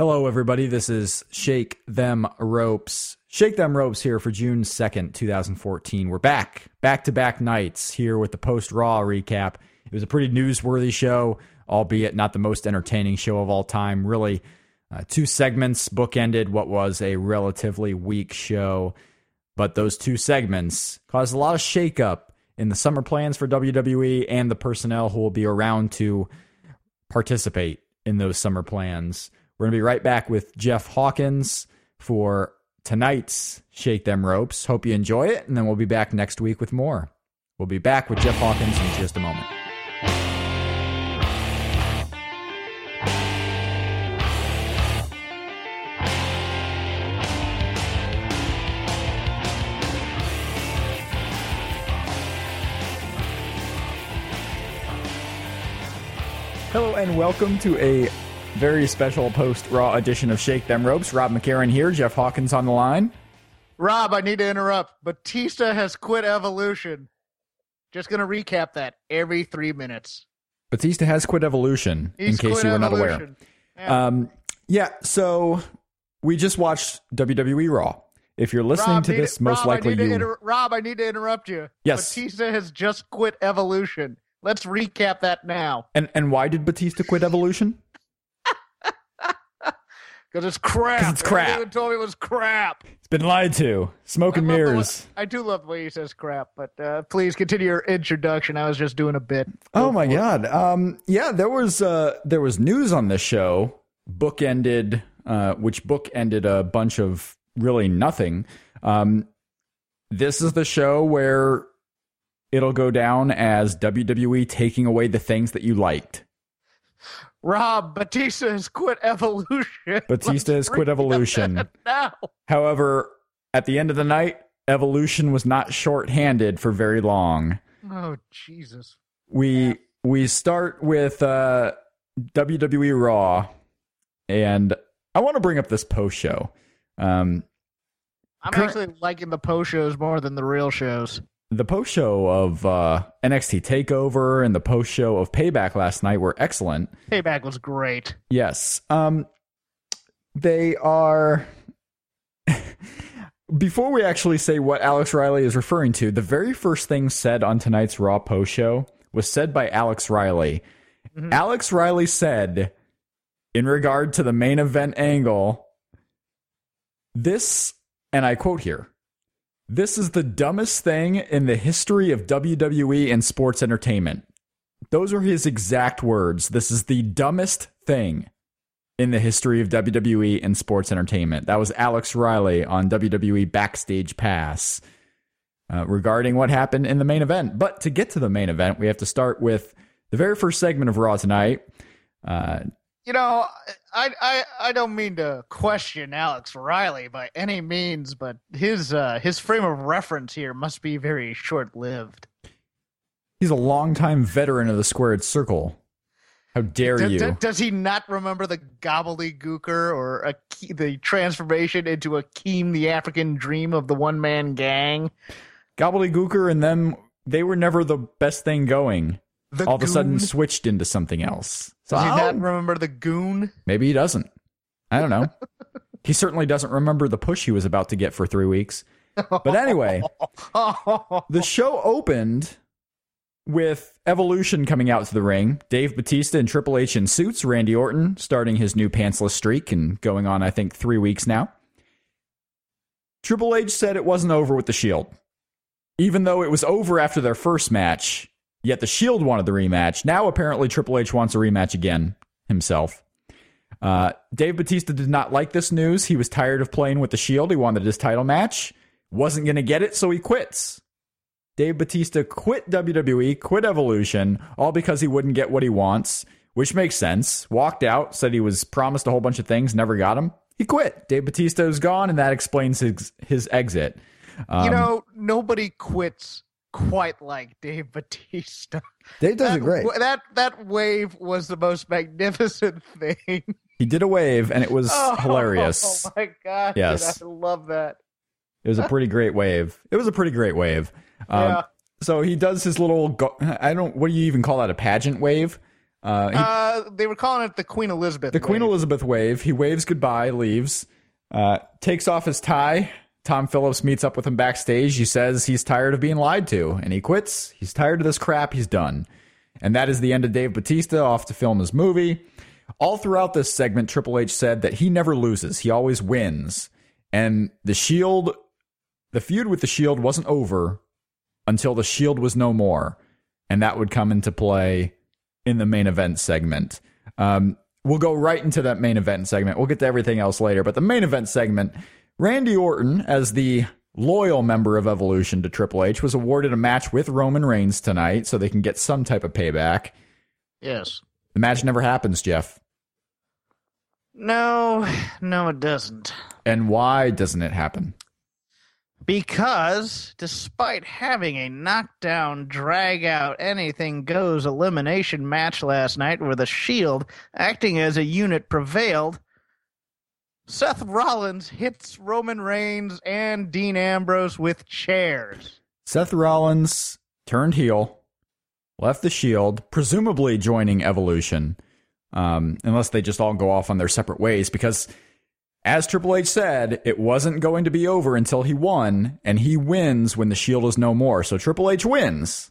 Hello, everybody. This is Shake Them Ropes. Shake Them Ropes here for June 2nd, 2014. We're back, back to back nights here with the post Raw recap. It was a pretty newsworthy show, albeit not the most entertaining show of all time. Really, uh, two segments bookended what was a relatively weak show, but those two segments caused a lot of shakeup in the summer plans for WWE and the personnel who will be around to participate in those summer plans. We're going to be right back with Jeff Hawkins for tonight's Shake Them Ropes. Hope you enjoy it, and then we'll be back next week with more. We'll be back with Jeff Hawkins in just a moment. Hello and welcome to a very special post Raw edition of Shake Them Ropes. Rob McCarran here, Jeff Hawkins on the line. Rob, I need to interrupt. Batista has quit Evolution. Just going to recap that every three minutes. Batista has quit Evolution, He's in case you were not aware. Yeah. Um, yeah, so we just watched WWE Raw. If you're listening Rob, to this, to- most Rob, likely you. Inter- Rob, I need to interrupt you. Yes. Batista has just quit Evolution. Let's recap that now. and and why did Batista quit Evolution? Because it's crap. 'Cause it's crap. Everyone told me it was crap. It's been lied to. Smoke and the way- mirrors. I do love the way he says crap, but uh, please continue your introduction. I was just doing a bit. Oh my god. Um yeah, there was uh there was news on this show bookended uh which bookended a bunch of really nothing. Um this is the show where it'll go down as WWE taking away the things that you liked. Rob, Batista has quit Evolution. Batista has quit Evolution. Now. However, at the end of the night, Evolution was not short-handed for very long. Oh, Jesus. we we start with uh WWE Raw, and I want to bring up this post show. Um, I'm Current- actually liking the post shows more than the real shows. The post show of uh, NXT Takeover and the post show of Payback last night were excellent. Payback was great. Yes, um, they are. Before we actually say what Alex Riley is referring to, the very first thing said on tonight's Raw post show was said by Alex Riley. Alex Riley said, in regard to the main event angle, this, and I quote here, this is the dumbest thing in the history of WWE and sports entertainment. Those are his exact words. This is the dumbest thing in the history of WWE and sports entertainment. That was Alex Riley on WWE Backstage Pass uh, regarding what happened in the main event. But to get to the main event, we have to start with the very first segment of Raw tonight. Uh, You know, I I I don't mean to question Alex Riley by any means, but his uh his frame of reference here must be very short lived. he's a longtime veteran of the squared circle. How dare you? does he not remember the gobbledygooker or a, the transformation into Akeem the African dream of the one man gang? Gobbledygooker and them, they were never the best thing going. The All of a sudden switched into something else. So does he not remember the goon? maybe he doesn't. I don't know. he certainly doesn't remember the push he was about to get for three weeks. But anyway, the show opened with Evolution coming out to the ring. Dave Batista and Triple H in suits. Randy Orton starting his new pantsless streak and going on, I think, three weeks now. Triple H said it wasn't over with the Shield. Even though it was over after their first match, yet the Shield wanted the rematch. Now apparently Triple H wants a rematch again himself. Uh, Dave Batista did not like this news. He was tired of playing with the Shield. He wanted his title match. Wasn't going to get it, so he quits. Dave Batista quit WWE, quit Evolution, all because he wouldn't get what he wants, which makes sense. Walked out, said he was promised a whole bunch of things, never got him. He quit. Dave Batista is gone, and that explains his his exit. Um, you know, nobody quits quite like Dave Batista. Dave does that, it great. That that wave was the most magnificent thing. He did a wave, and it was oh, hilarious. Oh my god! Yes, I love that. It was a pretty great wave. It was a pretty great wave. Um, yeah. So he does his little. Go- I don't. What do you even call that? A pageant wave? Uh, he, uh, they were calling it the Queen Elizabeth. The wave. Queen Elizabeth wave. He waves goodbye, leaves, uh, takes off his tie. Tom Phillips meets up with him backstage. He says he's tired of being lied to, and he quits. He's tired of this crap. He's done. And that is the end of Dave Batista off to film his movie. All throughout this segment, Triple H said that he never loses. He always wins. And the Shield, the feud with the Shield wasn't over until the Shield was no more. And that would come into play in the main event segment. Um, we'll go right into that main event segment. We'll get to everything else later. But the main event segment, Randy Orton, as the loyal member of Evolution to Triple H, was awarded a match with Roman Reigns tonight so they can get some type of payback. Yes. The match never happens, Jeff. No, no, it doesn't. And why doesn't it happen? Because despite having a knockdown, drag out, anything goes elimination match last night where the Shield, acting as a unit, prevailed, Seth Rollins hits Roman Reigns and Dean Ambrose with chairs. Seth Rollins turned heel, left the Shield, presumably joining Evolution, um, unless they just all go off on their separate ways, because as Triple H said, it wasn't going to be over until he won, and he wins when the Shield is no more. So Triple H wins.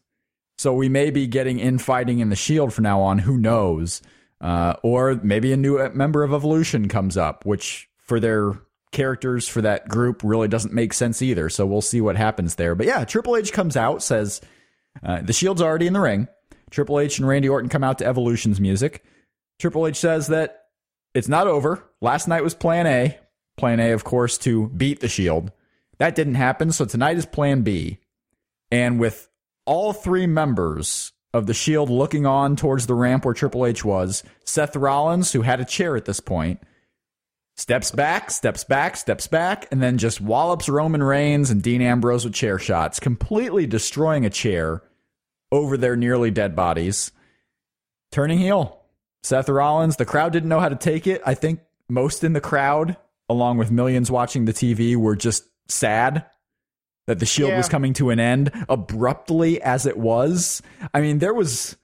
So we may be getting infighting in the Shield from now on. Who knows? Uh, or maybe a new member of Evolution comes up, which for their characters for that group really doesn't make sense either. So we'll see what happens there. But yeah, Triple H comes out, says uh, the Shield's already in the ring. Triple H and Randy Orton come out to Evolution's music. Triple H says that it's not over. Last night was plan A. Plan A, of course, to beat the Shield. That didn't happen, so tonight is plan B. And with all three members of the Shield looking on towards the ramp where Triple H was, Seth Rollins, who had a chair at this point, steps back, steps back, steps back, and then just wallops Roman Reigns and Dean Ambrose with chair shots, completely destroying a chair over their nearly dead bodies, turning heel. Seth Rollins, the crowd didn't know how to take it. I think most in the crowd, along with millions watching the TV, were just sad that the Shield Yeah. was coming to an end abruptly as it was. I mean, there was.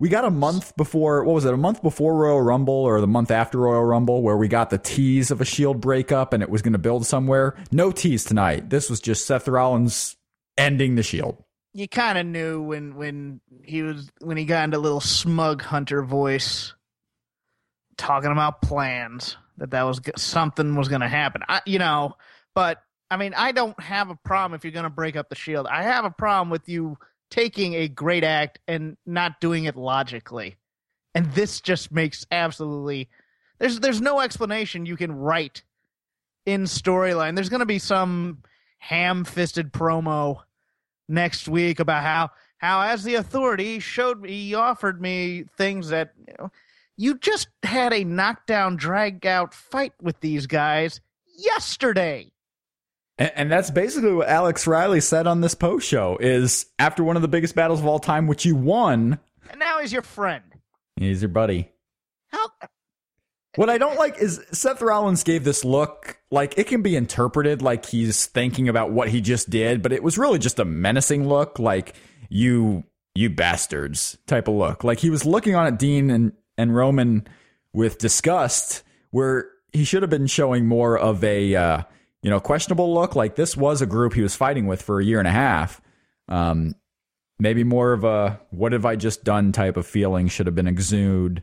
We got a month before, what was it, a month before Royal Rumble or the month after Royal Rumble where we got the tease of a Shield breakup and it was going to build somewhere. No tease tonight. This was just Seth Rollins ending the Shield. You kind of knew when when he was when he got into a little smug hunter voice, talking about plans that that was something was going to happen. I, you know, but I mean, I don't have a problem if you're going to break up the Shield. I have a problem with you taking a great act and not doing it logically. And this just makes absolutely there's there's no explanation you can write in storyline. There's going to be some ham-fisted promo next week about how how as the authority showed me he offered me things that you know you just had a knockdown drag out fight with these guys yesterday And, and that's basically what Alex Riley said on this post show is after one of the biggest battles of all time, which you won, and now he's your friend he's your buddy. how What I don't like is Seth Rollins gave this look like it can be interpreted like he's thinking about what he just did, but it was really just a menacing look, like you you bastards type of look. Like he was looking on at Dean and, and Roman with disgust, where he should have been showing more of a uh, you know questionable look. Like this was a group he was fighting with for a year and a half. Um, maybe more of a what have I just done type of feeling should have been exuded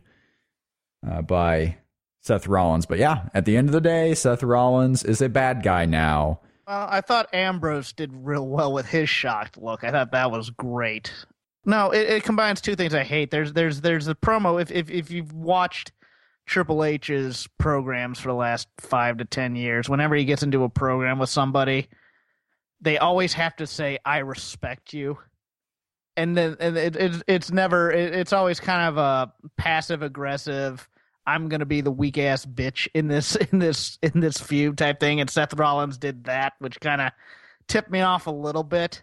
uh, by Seth Rollins. But yeah, at the end of the day, Seth Rollins is a bad guy now. well i thought ambrose did real well with his shocked look i thought that was great no it, it combines two things i hate there's there's there's the promo if, if if you've watched Triple H's programs for the last five to ten years. Whenever he gets into a program with somebody, they always have to say, "I respect you," and then and it, it, it's never it, it's always kind of a passive aggressive i'm gonna be the weak ass bitch in this in this in this feud type thing. And seth rollins did that which kind of tipped me off a little bit.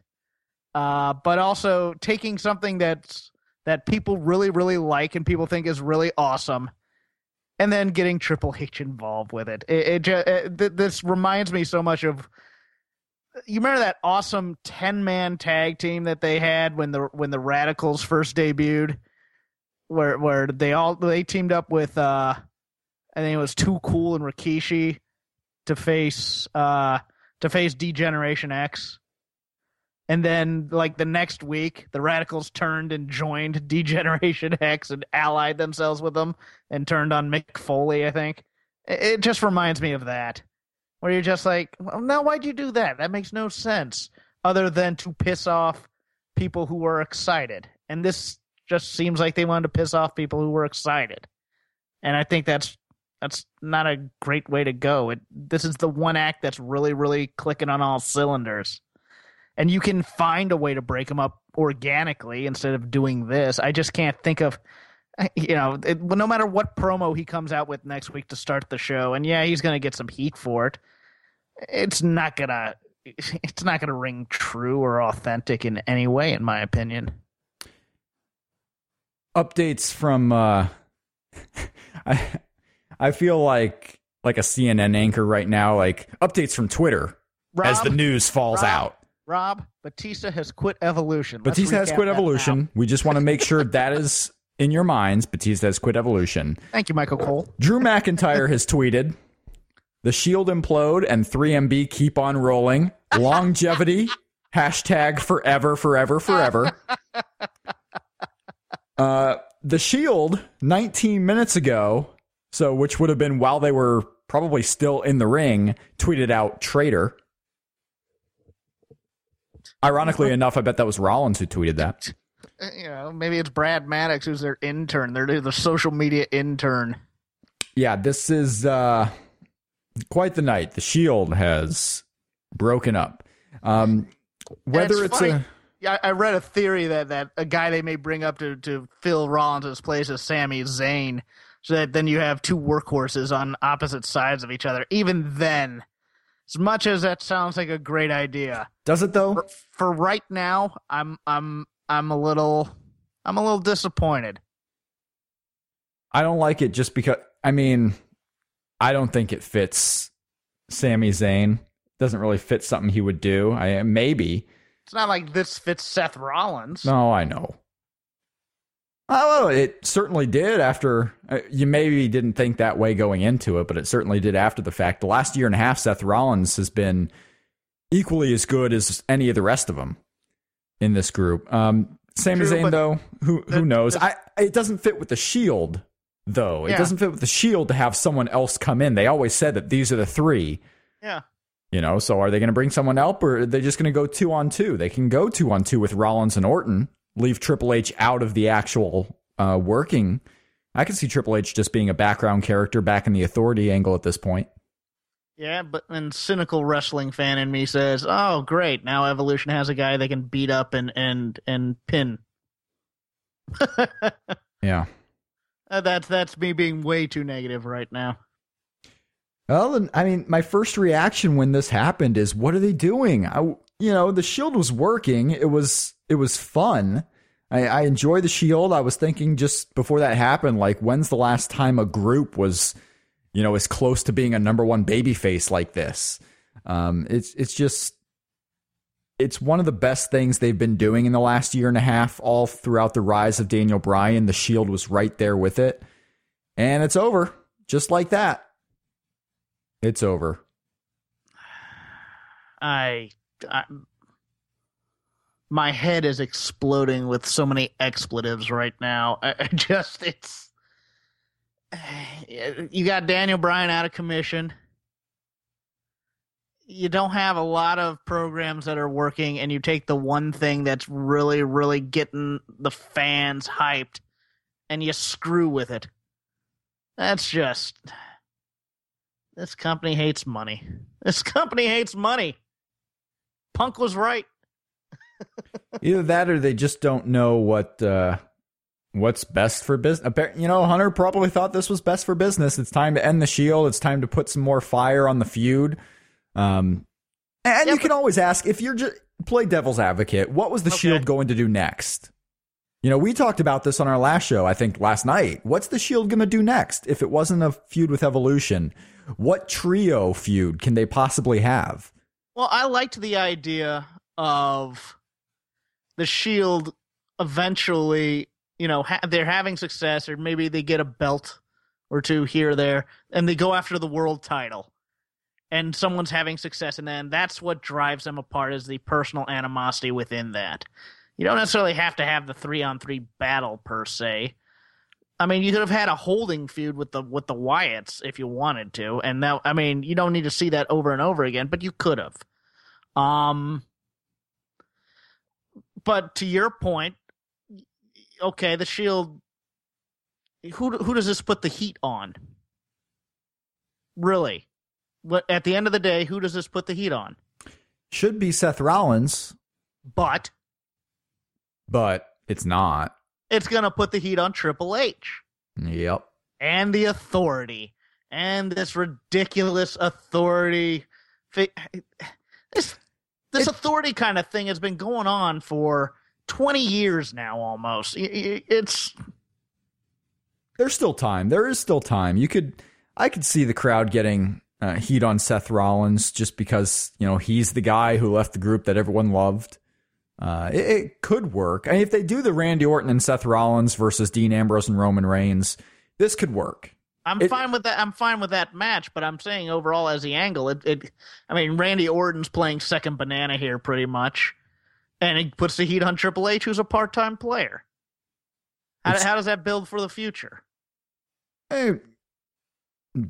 Uh, but also taking something that's that people really really like and people think is really awesome and then getting triple h involved with it it, it, it th- this reminds me so much of you remember that awesome 10 man tag team that they had when the when the radicals first debuted where where they all they teamed up with uh I think it was Too Cool and Rikishi to face uh to face Degeneration X. And then like the next week, the radicals turned and joined Degeneration X and allied themselves with them and turned on Mick Foley, I think. It just reminds me of that where you're just like, well, now why'd you do that? That makes no sense other than to piss off people who were excited. And this just seems like they wanted to piss off people who were excited. And I think that's that's not a great way to go. It, this is the one act that's really, really clicking on all cylinders. And you can find a way to break them up organically instead of doing this. I just can't think of you know, it, no matter what promo he comes out with next week to start the show, and yeah, he's going to get some heat for it. It's not gonna, it's not gonna ring true or authentic in any way, in my opinion. Updates from, uh, I, I feel like like a CNN anchor right now. Like updates from Twitter Rob, as the news falls Rob, out. Rob, Batista has quit Evolution. Let's Batista has quit Evolution. We just want to make sure that is in your minds, Batista has quit Evolution. Thank you, Michael Cole. Drew McIntyre has tweeted The Shield implode and 3MB keep on rolling. Longevity. hashtag forever, forever, forever. Uh, the Shield, 19 minutes ago, so which would have been while they were probably still in the ring, tweeted out traitor. Ironically enough, I bet that was Rollins who tweeted that. Uh, you know, maybe it's Brad Maddox who's their intern. They're the social media intern. Yeah, this is uh, quite the night. The Shield has broken up. Um, whether it's, it's a yeah, I read a theory that, that a guy they may bring up to, to fill Rollins' place is Sami Zayn, so that then you have two workhorses on opposite sides of each other. Even then, as much as that sounds like a great idea, does it though? For, for right now, I'm I'm I'm a little I'm a little disappointed. I don't like it just because I mean I don't think it fits Sami Zayn. Doesn't really fit something he would do. I maybe. It's not like this fits Seth Rollins. No, I know. Oh, it certainly did after uh, you maybe didn't think that way going into it, but it certainly did after the fact. The last year and a half, Seth Rollins has been equally as good as any of the rest of them in this group. Um, Sami Zayn, though, who who knows? I it doesn't fit with the Shield, though. It yeah. doesn't fit with the Shield to have someone else come in. They always said that these are the three. Yeah. You know, so are they going to bring someone else, or are they just going to go two on two? They can go two on two with Rollins and Orton, leave Triple H out of the actual uh, working. I can see Triple H just being a background character back in the authority angle at this point. Yeah, but then cynical wrestling fan in me says, "Oh, great! Now Evolution has a guy they can beat up and and and pin." yeah, uh, that's that's me being way too negative right now. Well, I mean, my first reaction when this happened is, "What are they doing?" I, you know, the Shield was working. It was it was fun. I, I enjoy the Shield. I was thinking just before that happened, like, when's the last time a group was you know, as close to being a number one baby face like this. Um, it's it's just it's one of the best things they've been doing in the last year and a half, all throughout the rise of Daniel Bryan. The Shield was right there with it, and it's over just like that. It's over. I, I my head is exploding with so many expletives right now. I, I just it's you got Daniel Bryan out of commission. You don't have a lot of programs that are working, and you take the one thing that's really, really getting the fans hyped, and you screw with it. That's just. This company hates money. This company hates money. Punk was right. Either that, or they just don't know what uh, what's best for business. You know, Hunter probably thought this was best for business. It's time to end the Shield. It's time to put some more fire on the feud. Um, and Yeah, you can always ask if you're just play devil's advocate. What was the Okay. Shield going to do next? You know, we talked about this on our last show. I think last night. What's the Shield going to do next? If it wasn't a feud with Evolution, what trio feud can they possibly have? Well, I liked the idea of the Shield eventually, you know, ha- they're having success, or maybe they get a belt or two here or there, and they go after the world title. And someone's having success, and then that's what drives them apart is the personal animosity within that. You don't necessarily have to have the three on three battle per se. I mean, you could have had a holding feud with the with the Wyatts if you wanted to, and now I mean, you don't need to see that over and over again, but you could have. Um, but to your point, okay, the Shield. Who who does this put the heat on? Really, what at the end of the day, who does this put the heat on? Should be Seth Rollins, But but it's not. it's gonna put the heat on Triple H. Yep. and the authority and this ridiculous authority fi- this this authority kind of thing has been going on for 20 years now almost it's There's still time. There is still time. You could, I could see the crowd getting uh, heat on Seth Rollins just because you know he's the guy who left the group that everyone loved. Uh, it, it could work. I mean, if they do the Randy Orton and Seth Rollins versus Dean Ambrose and Roman Reigns, this could work. I'm It- fine with that i'm fine with that match but i'm saying overall as the angle it, it i mean randy orton's playing second banana here pretty much and it puts the heat on triple h who's a part-time player how, how does that build for the future Hey,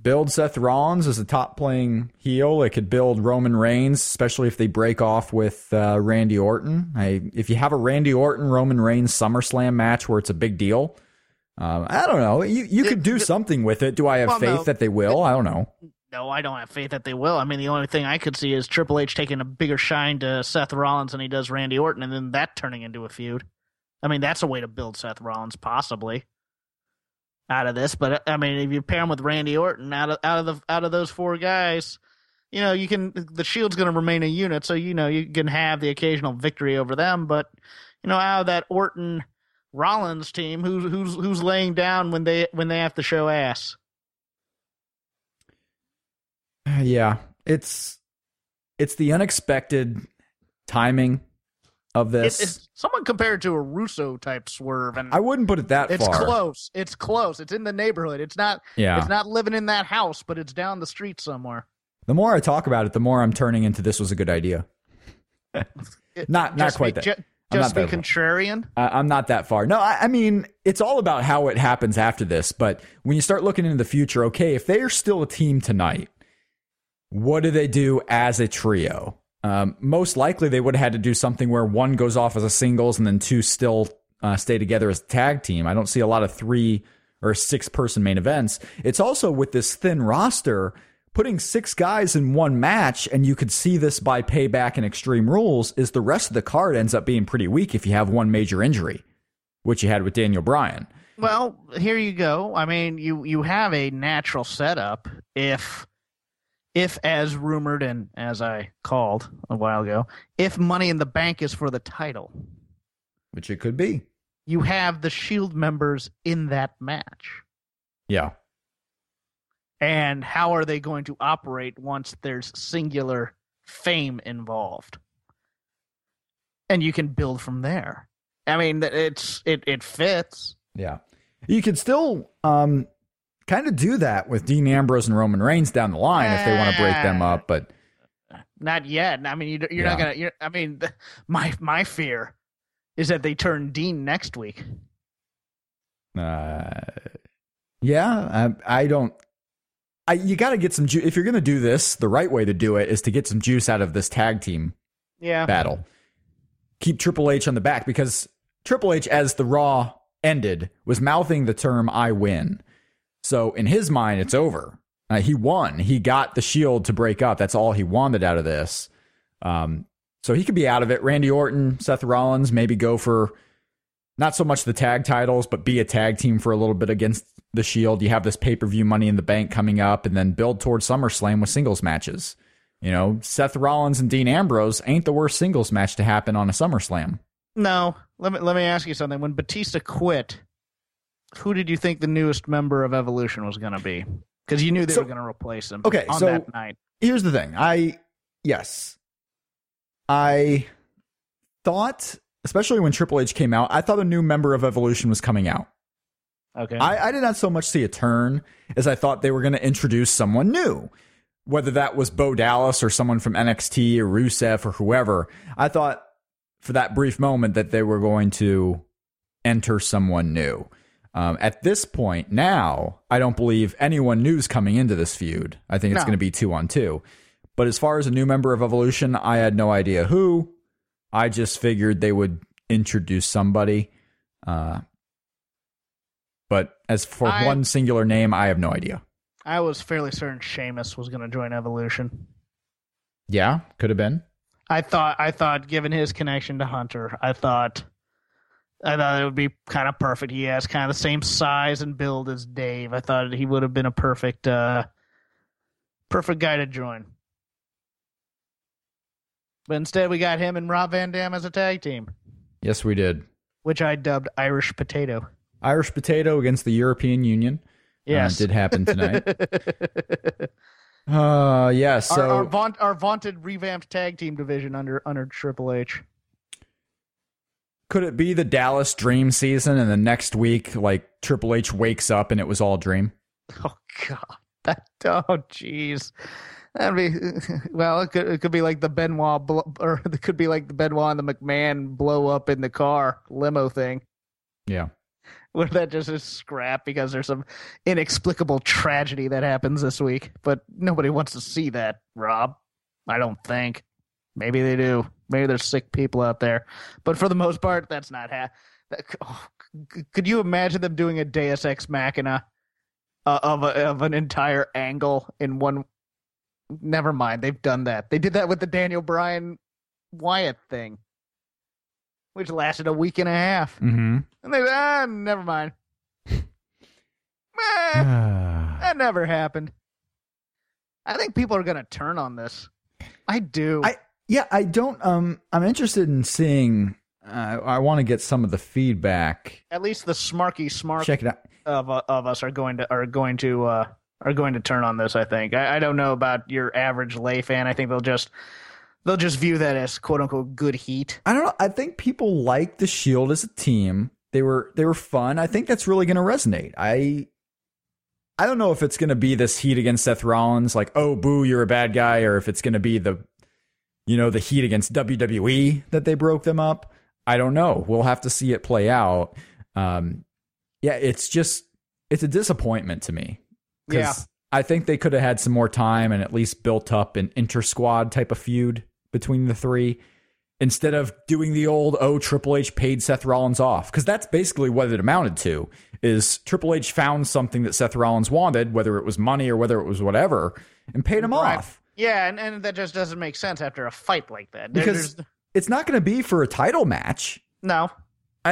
build Seth Rollins as a top playing heel. It could build Roman Reigns, especially if they break off with uh, Randy Orton. I, if you have a Randy Orton Roman Reigns SummerSlam match where it's a big deal, um, I don't know. You you could do something with it. Do I have Well, faith no. that they will? I don't know. No, I don't have faith that they will. I mean, the only thing I could see is Triple H taking a bigger shine to Seth Rollins than he does Randy Orton, and then that turning into a feud. I mean, that's a way to build Seth Rollins, possibly out of this. But I mean, if you pair him with Randy Orton, out of out of the out of those four guys, you know, you can the Shield's going to remain a unit, so you know you can have the occasional victory over them. But you know, out of that Orton Rollins team, who's who's who's laying down when they when they have to show ass? Yeah, it's it's the unexpected timing of It, this. it's someone compared to a Russo type swerve, and I wouldn't put it that far. it's far. close. It's close. It's in the neighborhood. It's not. Yeah. It's not living in that house, but it's down the street somewhere. The more I talk about it, the more I'm turning into this was a good idea. It- Not- not quite that- ju- just be far. contrarian. I- I'm not that far. No, I, I mean, it's all about how it happens after this. But when you start looking into the future, okay, if they are still a team tonight, what do they do as a trio? Um, most likely, they would have had to do something where one goes off as a singles and then two still uh, stay together as a tag team. I don't see a lot of three or six person main events. It's also with this thin roster, putting six guys in one match, and you could see this by payback and extreme rules, is the rest of the card ends up being pretty weak if you have one major injury, which you had with Daniel Bryan. Well, here you go. I mean, you you have a natural setup if if as rumored and as I called a while ago, if Money in the Bank is for the title, Which it could be. you have the Shield members in that match. Yeah. And how are they going to operate once there's singular fame involved? And you can build from there. I mean it's it it fits. Yeah. You could still um, kind of do that with Dean Ambrose and Roman Reigns down the line if they want to break them up, but not yet. I mean you, you're not gonna you're, i mean my my fear is that they turn dean next week. Uh, yeah, I, I don't. I, you got to get some juice. If you're going to do this, the right way to do it is to get some juice out of this tag team yeah battle. Keep Triple H on the back because Triple H, as the Raw ended, was mouthing the term "I win." So in his mind, it's over. Uh, he won. He got the Shield to break up. That's all he wanted out of this. Um, So he could be out of it. Randy Orton, Seth Rollins, maybe go for not so much the tag titles, but be a tag team for a little bit against the Shield. You have this pay per view Money in the Bank coming up, and then build towards SummerSlam with singles matches. You know, Seth Rollins and Dean Ambrose ain't the worst singles match to happen on a SummerSlam. No, let me let me ask you something. When Batista quit, who did you think the newest member of Evolution was going to be? Because you knew they So- were going to replace him. Okay, on so- that night. Here's the thing. I yes. I thought, especially when Triple H came out, I thought a new member of Evolution was coming out. Okay, I, I did not so much see a turn as I thought they were going to introduce someone new. Whether that was Bo Dallas or someone from NXT or Rusev or whoever, I thought for that brief moment that they were going to enter someone new. Um, at this point now, I don't believe anyone new's coming into this feud. I think it's No. going to be two on two. But as far as a new member of Evolution, I had no idea who. I just figured they would introduce somebody. Uh, but as for I- one singular name, I have no idea. I was fairly certain Sheamus was going to join Evolution. Yeah, could have been. I thought I thought given his connection to Hunter, I thought I thought it would be kind of perfect. He has kind of the same size and build as Dave. I thought he would have been a perfect uh perfect guy to join. But instead we got him and Rob Van Dam as a tag team, Yes, we did. which I dubbed Irish Potato. Irish Potato against the European Union. Yes. Uh, did happen tonight. Uh, yeah. So our, our, vaunt, our vaunted revamped tag team division under under Triple H. could it be the Dallas Dream season, and the next week, like Triple H wakes up and it was all a dream? Oh God, that oh jeez, that'd be well. It could it could be like the Benoit or it could be like the Benoit and the McMahon blow up in the car limo thing, Yeah. where that just is scrap because there's some inexplicable tragedy that happens this week. But nobody wants to see that, Rob. I don't think. Maybe they do. Maybe there's sick people out there, but for the most part, that's not ha- that, oh, could you imagine them doing a Deus Ex Machina uh, of a, of an entire angle in one? Never mind, they've done that. They did that with the Daniel Bryan Wyatt thing, which lasted a week and a half, Mm-hmm. and they ah, never mind. Eh, that never happened. I think people are going to turn on this. I do. I- yeah, I don't. Um, I'm interested in seeing. Uh, I want to get some of the feedback. At least the smarky smart Check it out. of uh, of us are going to are going to uh, are going to turn on this. I think. I, I don't know about your average lay fan. I think they'll just they'll just view that as quote unquote good heat. I don't know. I think people like the Shield as a team. They were they were fun. I think that's really going to resonate. I I don't know if it's going to be this heat against Seth Rollins, like oh boo, you're a bad guy, or if it's going to be the you know the heat against WWE that they broke them up. I don't know. We'll have to see it play out. Um, yeah, it's just it's a disappointment to me. Yeah. I think they could have had some more time and at least built up an inter squad type of feud between the three instead of doing the old oh Triple H paid Seth Rollins off because that's basically what it amounted to is Triple H found something that Seth Rollins wanted whether it was money or whether it was whatever and paid him Right. off Yeah, and, and that just doesn't make sense after a fight like that. There- because there's- it's not going to be for a title match no,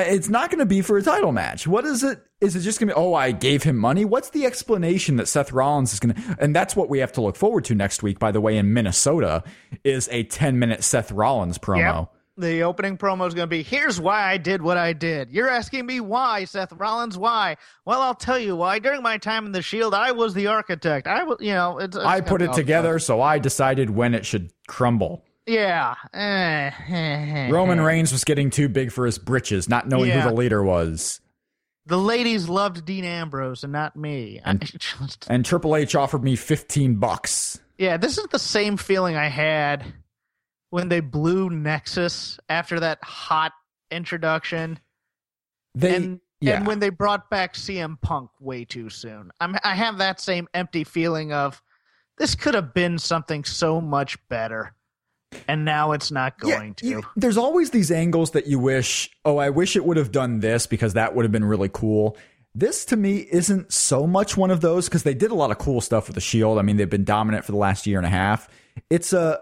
it's not going to be for a title match. What is it? Is it just going to be, oh, I gave him money? What's the explanation that Seth Rollins is going to, and that's what we have to look forward to next week, by the way, in Minnesota, is a 10 minute Seth Rollins promo. Yep. The opening promo is going to be here's why I did what I did. You're asking me why, Seth Rollins, why? Well, I'll tell you why. During my time in the Shield, I was the architect. I was, you know, it's, it's I put it together, so I decided when it should crumble. Yeah. Eh, Roman Reigns was getting too big for his britches, not knowing Yeah. who the leader was. The ladies loved Dean Ambrose and not me. And- And Triple H offered me 15 bucks. yeah, this is the same feeling I had when they blew Nexus after that hot introduction. They, and yeah. and when they brought back CM Punk way too soon. I'm I have that same empty feeling of this could have been something so much better. And now it's not going to. you- there's always these angles that you wish, oh, I wish it would have done this because that would have been really cool. This to me isn't so much one of those because they did a lot of cool stuff with the Shield. I mean, they've been dominant for the last year and a half. It's a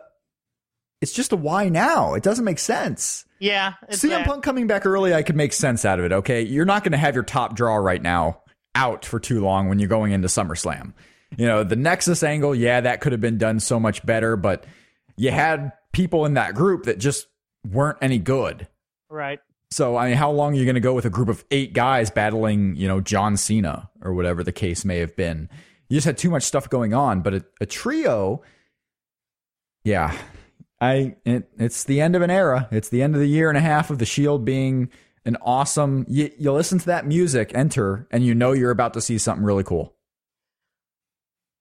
it's just a why now. It doesn't make sense. Yeah, it's CM that. Punk coming back early, I could make sense out of it. Okay, you're not going to have your top draw right now out for too long when you're going into SummerSlam. You know, the Nexus angle, yeah, that could have been done so much better, but you had people in that group that just weren't any good. right. So, I mean, how long are you going to go with a group of eight guys battling, you know, John Cena or whatever the case may have been? You just had too much stuff going on. But a, a trio, yeah, I it, it's the end of an era. It's the end of the year and a half of the Shield being an awesome. You, you listen to that music, enter, and you know you're about to see something really cool.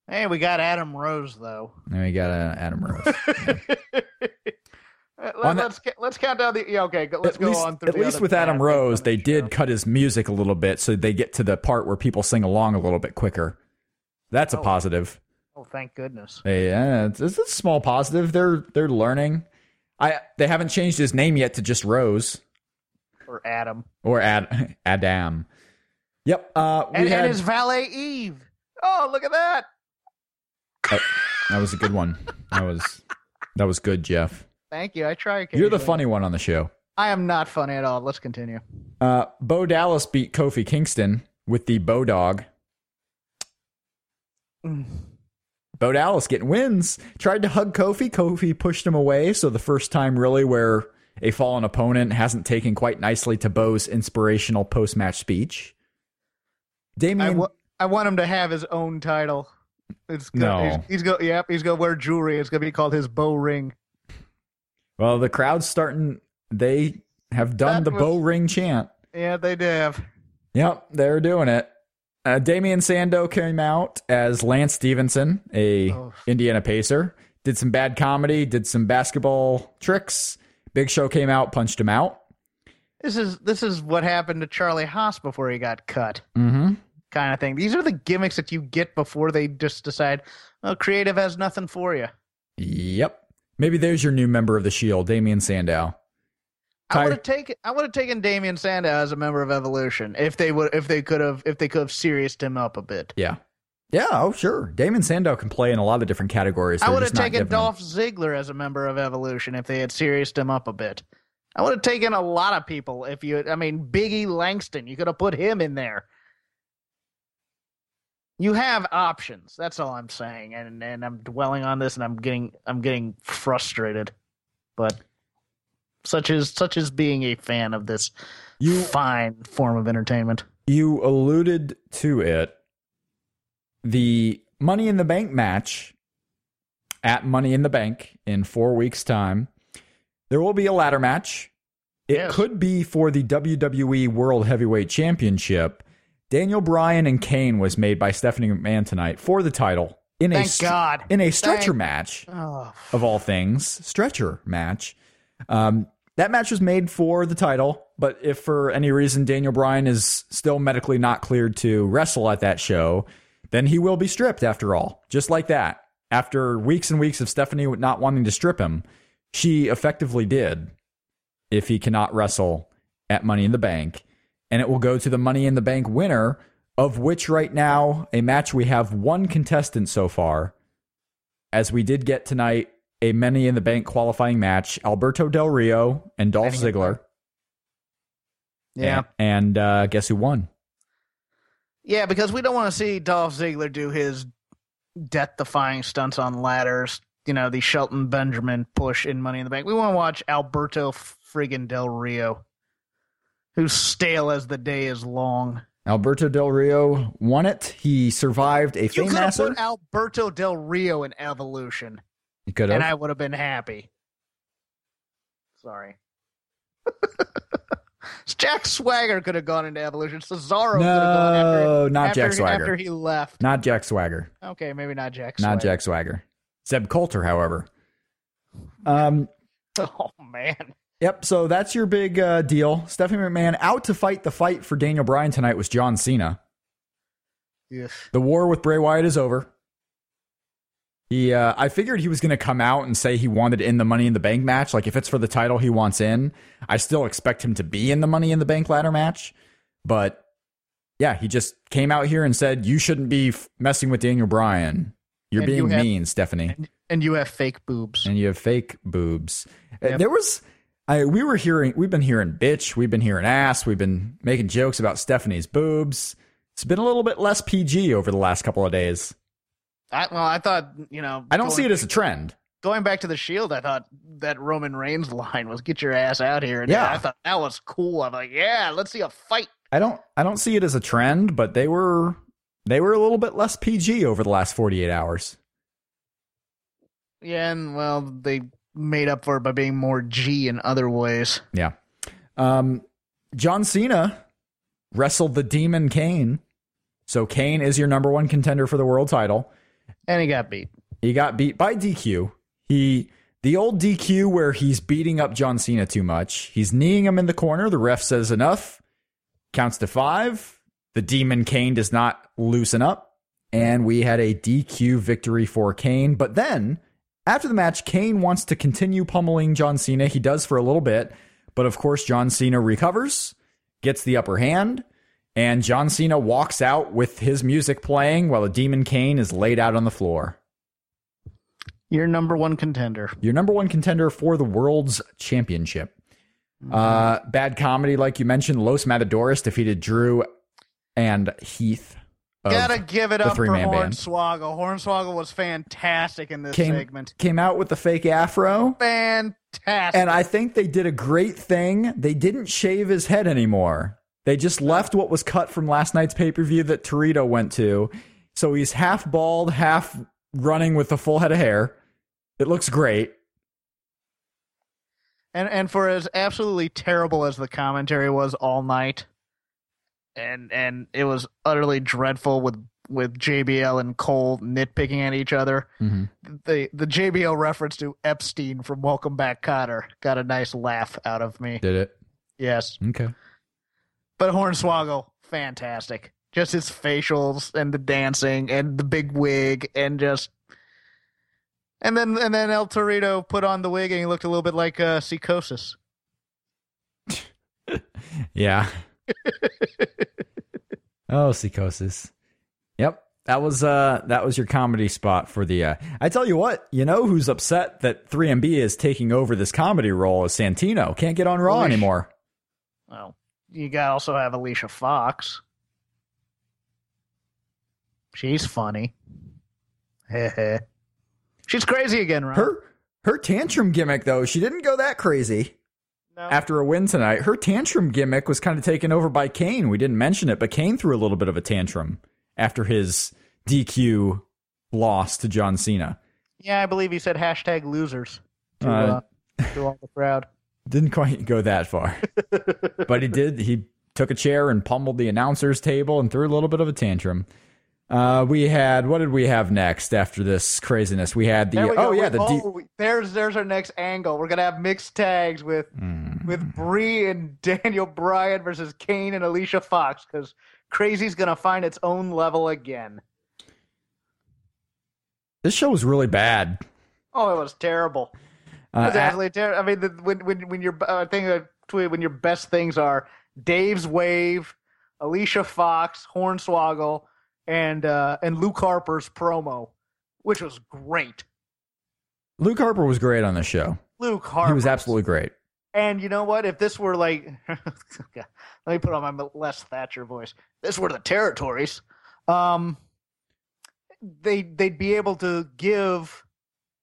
Hey, we got Adam Rose though. There you got uh, Adam Rose. On Let, us let's count down the yeah okay let's go least, on through at least with Adam Rose, they the did cut his music a little bit so they get to the part where people sing along a little bit quicker. That's a Oh. positive. Oh, thank goodness. Hey, yeah, it's, it's a small positive. They're they're learning. I they haven't changed his name yet to just Rose or Adam or Ad, Adam. Yep. Uh, we and, had and his valet Eve. Oh, look at that. That was a good one. That was that was good, Jeff. Thank you. I try. You're the funny one on the show. I am not funny at all. Let's continue. Uh, Bo Dallas beat Kofi Kingston with the Bo Dog. Bo Dallas getting wins. Tried to hug Kofi. Kofi pushed him away. So the first time really where a fallen opponent hasn't taken quite nicely to Bo's inspirational post match speech. I, Damian, wa- I want him to have his own title. It's good. No. He's, he's go. Yep. He's gonna wear jewelry. It's gonna be called his bow ring. well, the crowd's starting. They have done That the was- Bo ring chant. Yeah, they do have. Yep, they're doing it. Uh, Damian Sandow came out as Lance Stephenson, a Oh. Indiana Pacer. Did some bad comedy, did some basketball tricks. Big Show came out, punched him out. This is this is what happened to Charlie Haas before he got cut. Mm-hmm. Kind of thing. These are the gimmicks that you get before they just decide, oh, creative has nothing for you. Yep. Maybe there's your new member of the Shield, Damian Sandow. I would have taken I would have taken Damian Sandow as a member of Evolution if they would if they could have if they could have serioused him up a bit. Yeah. Yeah, oh sure. Damian Sandow can play in a lot of different categories. I They're would have taken him- Dolph Ziggler as a member of Evolution if they had serioused him up a bit. I would have taken a lot of people if you I mean Biggie Langston, you could have put him in there. You have options. That's all I'm saying. And and I'm dwelling on this and I'm getting I'm getting frustrated. But such as such as being a fan of this You fine form of entertainment. you alluded to it. The Money in the Bank match at Money in the Bank in four weeks' time. There will be a ladder match. It Yes. could be for the WWE World Heavyweight Championship. Daniel Bryan and Kane was made by Stephanie McMahon tonight for the title in a Thank str- God. in a stretcher Thank- match Oh, of all things, stretcher match. Um, that match was made for the title, but if for any reason Daniel Bryan is still medically not cleared to wrestle at that show, then he will be stripped after all. Just like that. After weeks and weeks of Stephanie not wanting to strip him, she effectively did if he cannot wrestle at Money in the Bank. And it will go to the Money in the Bank winner, of which right now, a match we have one contestant so far as we did get tonight a Money in the Bank qualifying match, Alberto Del Rio and Dolph Money in the Ziggler. yeah. And, and, uh, guess who won? Yeah, because we don't want to see Dolph Ziggler do his death defying stunts on ladders, you know, the Shelton Benjamin push in Money in the Bank. We want to watch Alberto friggin' Del Rio, who's stale as the day is long. Alberto Del Rio won it. He survived a You could have put Alberto Del Rio in Evolution, He could and. I would have been happy. Sorry. Jack Swagger could have gone into Evolution. Cesaro could have gone after, No, not after, Jack Swagger. after he left. Not Jack Swagger. Okay, maybe not Jack Swagger. Not Jack Swagger. Zeb Colter, however. Um, Oh, man. Yep. So that's your big uh, deal. Stephanie McMahon out to fight the fight for Daniel Bryan tonight was John Cena. Yes. The war with Bray Wyatt is over. He, uh, I figured he was going to come out and say he wanted in the Money in the Bank match. Like if it's for the title he wants in, I still expect him to be in the Money in the Bank ladder match. But yeah, he just came out here and said you shouldn't be f- messing with Daniel Bryan. You're And being you have- mean, Stephanie. And you have fake boobs. and you have fake boobs. Uh, Yep. There was, I we were hearing, we've been hearing bitch, we've been hearing ass, we've been making jokes about Stephanie's boobs. It's been a little bit less PG over the last couple of days. I, well, I thought you know. I don't going, see it as a trend. going back to the Shield. I thought that Roman Reigns line was "Get your ass out here." And Yeah. I thought that was cool. I'm like, yeah, let's see a fight. I don't, I don't see it as a trend, but they were, they were a little bit less PG over the last 48 hours. Yeah, and well, they made up for it by being more G in other ways. Yeah. Um, John Cena wrestled the Demon Kane. So Kane is your number one contender for the world title. And he got beat. He got beat by DQ. He the old DQ where he's beating up John Cena too much. He's kneeing him in the corner. The ref says enough. Counts to five. The Demon Kane does not loosen up. And we had a DQ victory for Kane. But then, after the match, Kane wants to continue pummeling John Cena. He does for a little bit. But of course, John Cena recovers, gets the upper hand, and John Cena walks out with his music playing while the Demon Kane is laid out on the floor. Your number one contender. Your number one contender for the world's championship. Uh, bad comedy, like you mentioned. Los Matadores defeated Drew and Heath. Gotta give it up for. Hornswoggle. Hornswoggle was fantastic in this came, segment. came out with the fake afro. Fantastic. And I think they did a great thing. They didn't shave his head anymore. They just left what was cut from last night's pay per view that Torito went to. So he's half bald, half running with a full head of hair. It looks great. And and for as absolutely terrible as the commentary was all night, and and it was utterly dreadful with with JBL and Cole nitpicking at each other. Mhm. The the JBL reference to Epstein from Welcome Back, Kotter got a nice laugh out of me. Did it? Yes, Okay. but Hornswoggle, fantastic. Just his facials and the dancing and the big wig and just. And then and then El Torito put on the wig and he looked a little bit like uh, Psicosis. Yeah. oh, Psicosis. Yep. That was uh that was your comedy spot for the uh I tell you what, you know who's upset that 3MB is taking over this comedy role is Santino. Can't get on Raw Alicia. anymore. Well, you got also have Alicia Fox. She's funny. She's crazy again, right? Her her tantrum gimmick though, she didn't go that crazy no. after a win tonight. Her tantrum gimmick was kind of taken over by Kane. We didn't mention it, but Kane threw a little bit of a tantrum after his DQ loss to John Cena. yeah, I believe he said hashtag losers to, Uh, uh, to all the crowd. Didn't quite go that far. but he did. He took a chair and pummeled the announcer's table and threw a little bit of a tantrum. Uh, we had what did we have next after this craziness? We had the oh go. yeah We- the D- oh, we- there's there's our next angle. We're gonna have mixed tags with Mm. With Brie and Daniel Bryan versus Kane and Alicia Fox because Crazy's gonna find its own level again. this show was really bad. Oh, it was terrible. It Uh, was a- absolutely terrible. I mean, the, when when when your uh, thing I tweeted when your best things are Dave's wave, Alicia Fox, Hornswoggle, and uh, and Luke Harper's promo, which was great. Luke Harper was great on the show. Luke Harper. He was absolutely great. And you know what? If this were like, let me put on my Les Thatcher voice. This were the territories. Um, they they'd be able to give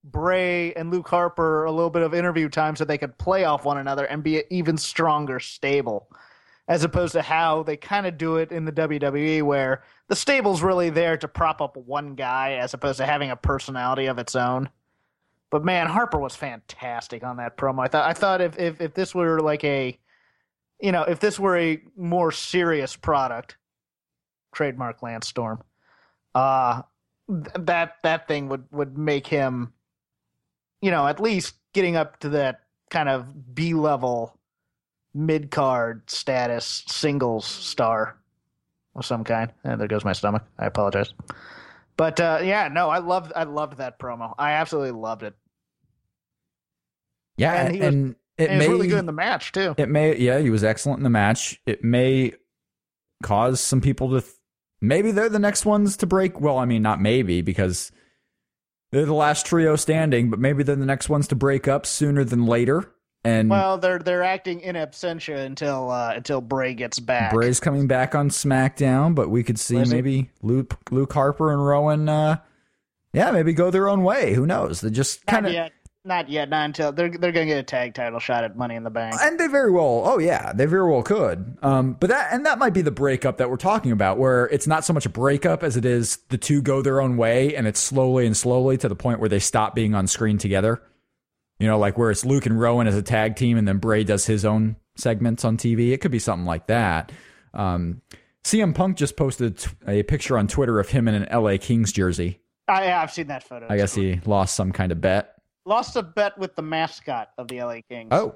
Bray and Luke Harper a little bit of interview time so they could play off one another and be even stronger stable, as opposed to how they kind of do it in the WWE, where the stable's really there to prop up one guy as opposed to having a personality of its own. But man, Harper was fantastic on that promo. I thought I thought if if, if this were like a you know, if this were a more serious product, trademark Landstorm, uh th- that that thing would would make him you know, at least getting up to that kind of B level mid card status singles star of some kind. And there goes my stomach. I apologize. But uh, yeah, no, I loved I loved that promo. I absolutely loved it. Yeah, And he was- it And may really good in the match too. it may yeah he was excellent in the match. It may cause some people to th- maybe they're the next ones to break. Well, I mean not maybe because they're the last trio standing, but maybe they're the next ones to break up sooner than later. And Well, they're they're acting in absentia until uh, until Bray gets back. Bray's coming back on SmackDown, but we could see maybe Luke, Luke Harper and Rowan, uh, yeah, maybe go their own way. Who knows? They just kind of not yet, not until they're they're gonna get a tag title shot at Money in the Bank. and they very well oh yeah they very well could. Um but that and that might be the breakup that we're talking about where it's not so much a breakup as it is the two go their own way and it's slowly and slowly to the point where they stop being on screen together. You know like where it's luke and rowan as a tag team and then bray does his own segments on tv it could be something like that. Um cm punk just posted a picture on twitter of him in an la kings jersey. I, I have seen that photo. i guess he lost some kind of bet lost a bet with the mascot of the LA Kings. oh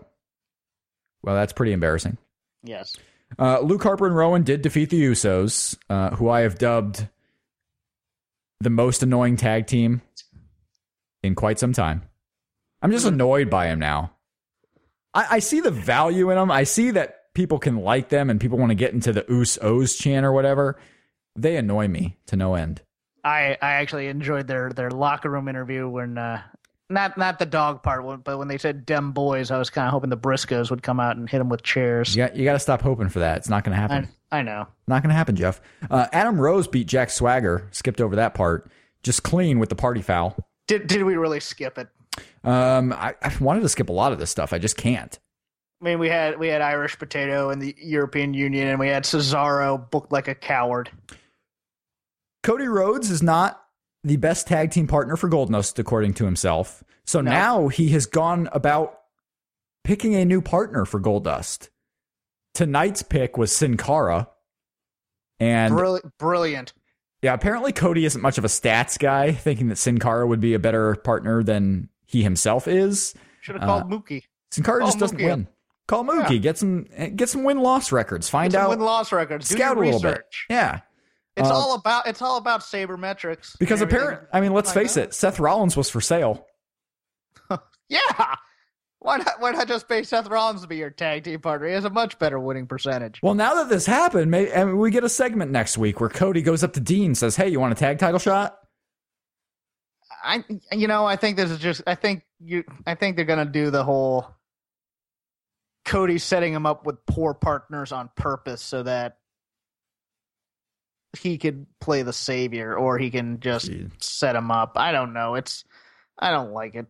well that's pretty embarrassing yes. Uh, Luke Harper and Rowan did defeat the Usos, uh, who I have dubbed the most annoying tag team in quite some time. I'm just annoyed by him now. I, I see the value in them. I see that people can like them and people want to get into the Usos chant or whatever. They annoy me to no end. I I actually enjoyed their their locker room interview when uh not not the dog part, but when they said "dem boys," I was kind of hoping the Briscoes would come out and hit them with chairs. You got, you got to stop hoping for that. It's not going to happen. I, I know. Not going to happen, Jeff. Uh, Adam Rose beat Jack Swagger. Skipped over that part. Just clean with the party foul. Did did we really skip it? Um, I, I wanted to skip a lot of this stuff. I just can't. I mean, we had we had Irish Potato in the European Union, and we had Cesaro booked like a coward. Cody Rhodes is not the best tag team partner for Goldust, according to himself. So No. now he has gone about picking a new partner for Goldust. Tonight's pick was Sin Cara. And Brill- brilliant. yeah, apparently Cody isn't much of a stats guy, thinking that Sin Cara would be a better partner than he himself is. Should have called uh, Mookie. Sin Cara Call just doesn't Mookie win. Call Mookie, Yeah. get some get some win loss records. Find Get some out win loss records. Scout a little bit. Yeah. It's Uh, all about it's all about sabermetrics. Because apparently, I mean, let's like face that. it, Seth Rollins was for sale. Yeah. Why not? Why not just pay Seth Rollins to be your tag team partner? He has a much better winning percentage. Well, now that this happened, I mean, we get a segment next week where Cody goes up to Dean and says, "Hey, you want a tag title shot?" I, you know, I think this is just. I think you. I think they're gonna do the whole Cody setting him up with poor partners on purpose so that he could play the savior, or he can just Jeez. set him up. I don't know. It's. I don't like it.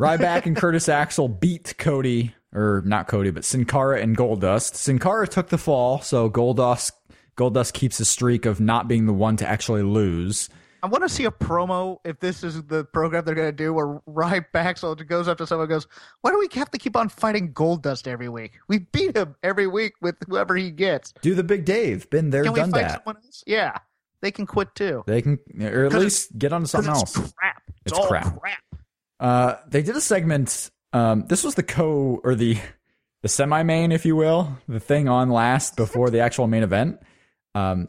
Ryback and Curtis Axel beat Cody, or not Cody, but Sin Cara and Goldust. Sin Cara took the fall, so Goldust Goldust keeps a streak of not being the one to actually lose. I want to see a promo if this is the program they're going to do where Ryback so goes up to someone and goes, Why do we have to keep on fighting Goldust every week? We beat him every week with whoever he gets. Do the Big Dave? Been there, Can we done fight that. someone else? Yeah. They can quit too. They can, or at least get on to something it's else. crap. It's, It's crap. crap. Uh, they did a segment. Um, this was the co or the the semi main, if you will, the thing on last before the actual main event. Um,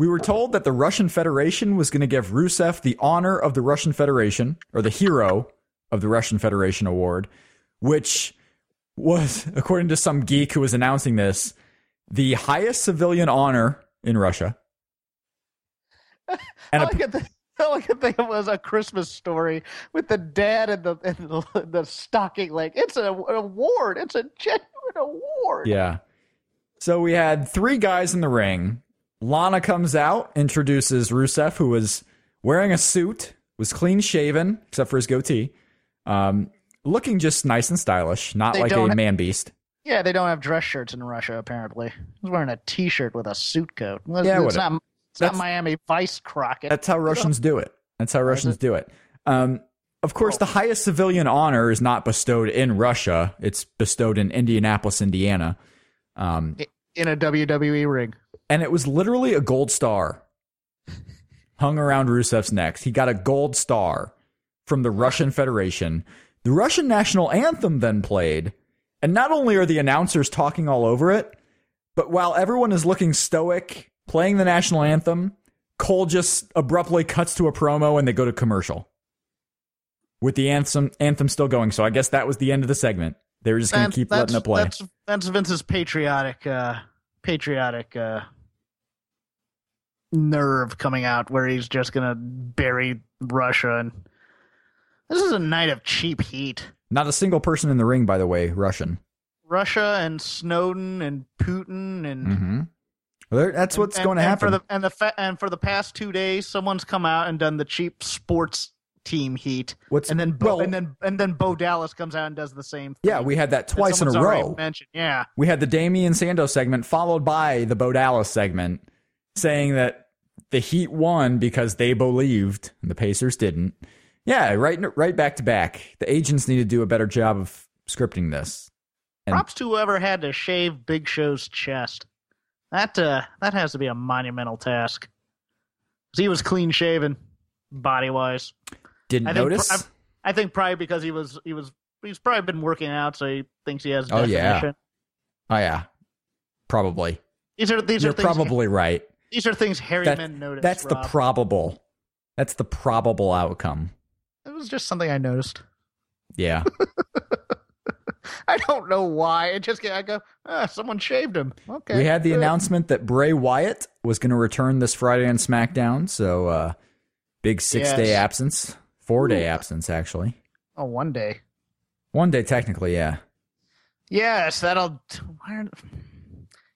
we were told that the Russian Federation was going to give Rusev the honor of the Russian Federation or the hero of the Russian Federation award, which was, according to some geek who was announcing this, the highest civilian honor in Russia. And I a- like it. I like it. It was a Christmas story with the dad and the and the, the stocking. Like it's an award. It's a genuine award. Yeah. So we had three guys in the ring. Lana comes out, introduces Rusev, who was wearing a suit, was clean shaven, except for his goatee, um, looking just nice and stylish, not They like a man beast. Yeah, they don't have dress shirts in Russia. Apparently, he's wearing a T-shirt with a suit coat. Well, Yeah, it's not. It's not That's- Miami Vice Crockett. That's how Russians do it. That's how Russians do it. Um, of course, the highest civilian honor is not bestowed in Russia. It's bestowed in Indianapolis, Indiana. Um, in a WWE ring. and it was literally a gold star hung around Rusev's neck. He got a gold star from the Russian Federation. The Russian national anthem then played, and not only are the announcers talking all over it, but while everyone is looking stoic playing the national anthem, Cole just abruptly cuts to a promo and they go to commercial. With the anthem anthem still going, so I guess that was the end of the segment. They were just going to keep letting it play. That's that's Vince's patriotic, uh, patriotic uh, nerve coming out, where he's just gonna bury Russia and This is a night of cheap heat. Not a single person in the ring, by the way, Russian. Russia and Snowden and Putin and Mm-hmm. Well, that's what's and- going to happen. For the, and the fa- and for the past two days, someone's come out and done the cheap sports team heat, what's and then Bo, well, and then and then Bo Dallas comes out and does the same. thing. yeah, we had that that twice in a row. Mentioned, yeah. We had the Damian Sandow segment followed by the Bo Dallas segment saying that the Heat won because they believed and the Pacers didn't. Yeah, right right back to back. The agents need to do a better job of scripting this. And- Props to whoever had to shave Big Show's chest. That uh, that has to be a monumental task. he was clean shaven, body wise. Didn't I think notice? pr- I think probably because he was he was he's probably been working out, so he thinks he has. Definition. Oh, yeah. oh yeah. Probably. These are these You're are things, probably right. these are things hairy That- men notice. That's the probable. That's the probable outcome. It was just something I noticed. Yeah. I don't know why. It just I go, ah, someone shaved him. Okay. We had the good. announcement that Bray Wyatt was going to return this Friday on SmackDown. So, uh, big six day absence, four day Ooh. absence, actually. Oh, one day. One day, technically, yeah. Yes, that'll. Why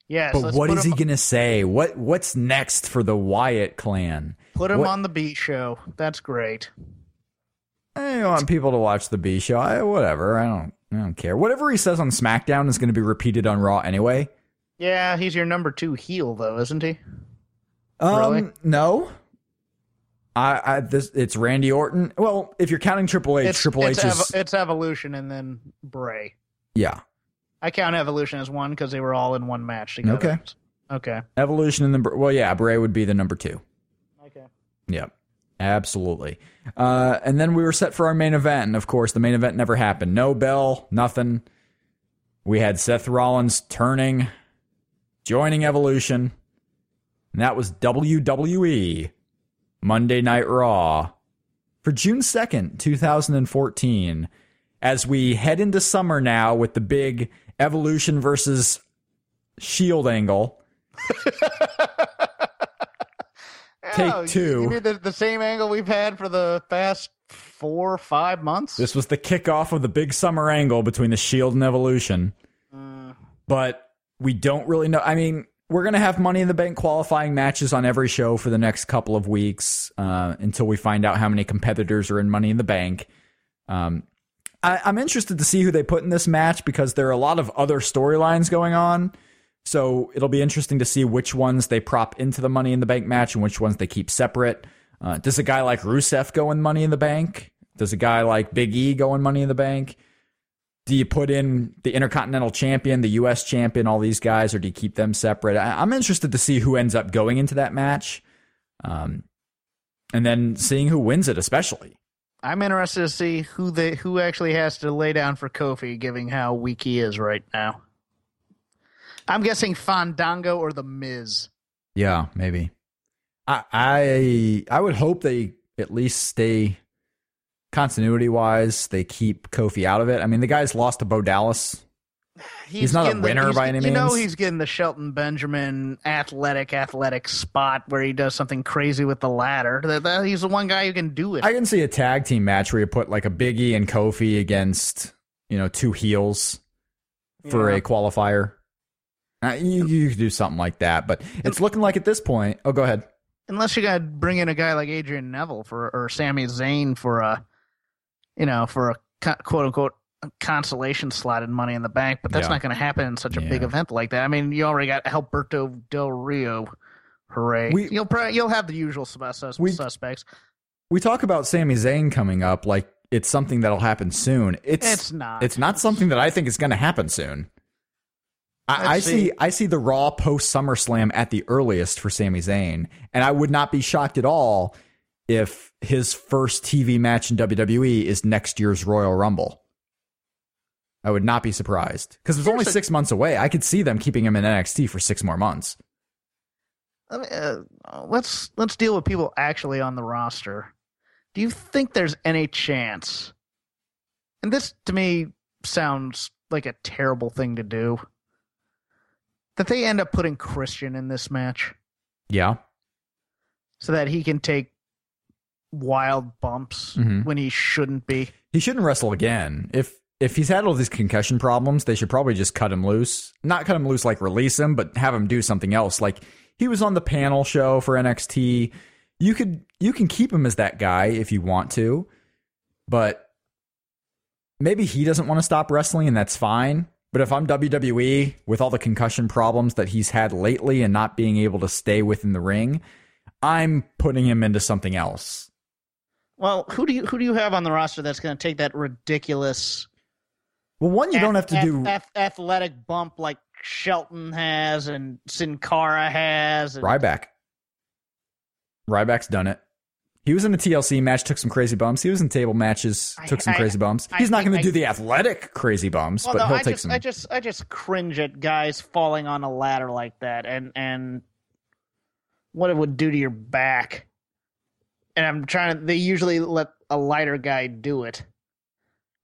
yes, But what is him, he going to say? What What's next for the Wyatt clan? Put him what- on the beat show. That's great. I want people to watch the B show. I, whatever. I don't. I don't care. Whatever he says on SmackDown is going to be repeated on Raw anyway. Yeah, he's your number two heel, though, isn't he? Um, Really? no. I, I this it's Randy Orton. Well, if you're counting Triple H, Triple it's, H is Evo- it's Evolution and then Bray. yeah. I count Evolution as one because they were all in one match together. Okay. Okay. Evolution and then well, yeah, Bray would be the number two. Okay. Yep. Absolutely. Uh, and then we were set for our main event. And of course, the main event never happened. No bell, nothing. We had Seth Rollins turning, joining Evolution. And that was WWE Monday Night Raw for June 2nd, 2014. As we head into summer now with the big Evolution versus Shield angle. Take Oh, two. You mean the, the same angle we've had for the past four or five months? This was the kickoff of the big summer angle between the Shield and Evolution. Uh. But we don't really know. I mean, we're going to have Money in the Bank qualifying matches on every show for the next couple of weeks uh, until we find out how many competitors are in Money in the Bank. Um, I, I'm interested to see who they put in this match because there are a lot of other storylines going on. So it'll be interesting to see which ones they prop into the Money in the Bank match and which ones they keep separate. Uh, does a guy like Rusev go in Money in the Bank? Does a guy like Big E go in Money in the Bank? Do you put in the Intercontinental Champion, the U.S. Champion, all these guys, or do you keep them separate? I, I'm interested to see who ends up going into that match, um, and then seeing who wins it, especially. I'm interested to see who they who actually has to lay down for Kofi, given how weak he is right now. I'm guessing Fandango or the Miz. Yeah, maybe. I I I would hope they at least stay continuity wise. They keep Kofi out of it. I mean, the guy's lost to Bo Dallas. He's not a getting the- winner by any You know he's getting the Shelton Benjamin athletic, athletic spot where he does something crazy with the ladder. That, that- he's the one guy who can do it. I can see a tag team match where you put like a Biggie and Kofi against you know two heels for Yeah. a qualifier. Uh, you you could do something like that, but it's looking like at this point. Oh, go ahead. Unless you got to bring in a guy like Adrian Neville for or Sami Zayn for a, you know, for a quote unquote consolation slot in Money in the Bank, but that's Yeah. not going to happen in such a big event like that. I mean, you already got Alberto Del Rio. Hooray! We- you'll probably you'll have the usual sus- sus- We- suspects. We talk about Sami Zayn coming up like it's something that'll happen soon. It's It's not. It's not something that I think is going to happen soon. I, I see. see. I see the Raw post SummerSlam at the earliest for Sami Zayn, and I would not be shocked at all if his first TV match in WWE is next year's Royal Rumble. I would not be surprised because it's only six months away. I could see them keeping him in NXT for six more months. Let me, uh, let's let's deal with people actually on the roster. Do you think there's any chance? And this to me sounds like a terrible thing to do. That they end up putting Christian in this match Yeah, so that he can take wild bumps Mm-hmm. when he shouldn't be. He shouldn't wrestle again. If if he's had all these concussion problems, they should probably just cut him loose. Not cut him loose like release him, but have him do something else. Like he was on the panel show for NXT. You could you can keep him as that guy if you want to, but maybe he doesn't want to stop wrestling and that's fine. But if I'm WWE with all the concussion problems that he's had lately and not being able to stay within the ring, I'm putting him into something else. Well, who do you who do you have on the roster that's going to take that ridiculous? Well, one you don't have ath- to do ath- ath- athletic bump like Shelton has and Sin Cara has. And, Ryback. Ryback's done it. He was in a TLC match, took some crazy bumps. He was in table matches, I- took some I- crazy bumps. I He's not going to do the athletic crazy bumps, Well, but no, he'll I take just, some. I just, I just cringe at guys falling on a ladder like that, and and what it would do to your back. And I'm trying to. They usually let a lighter guy do it.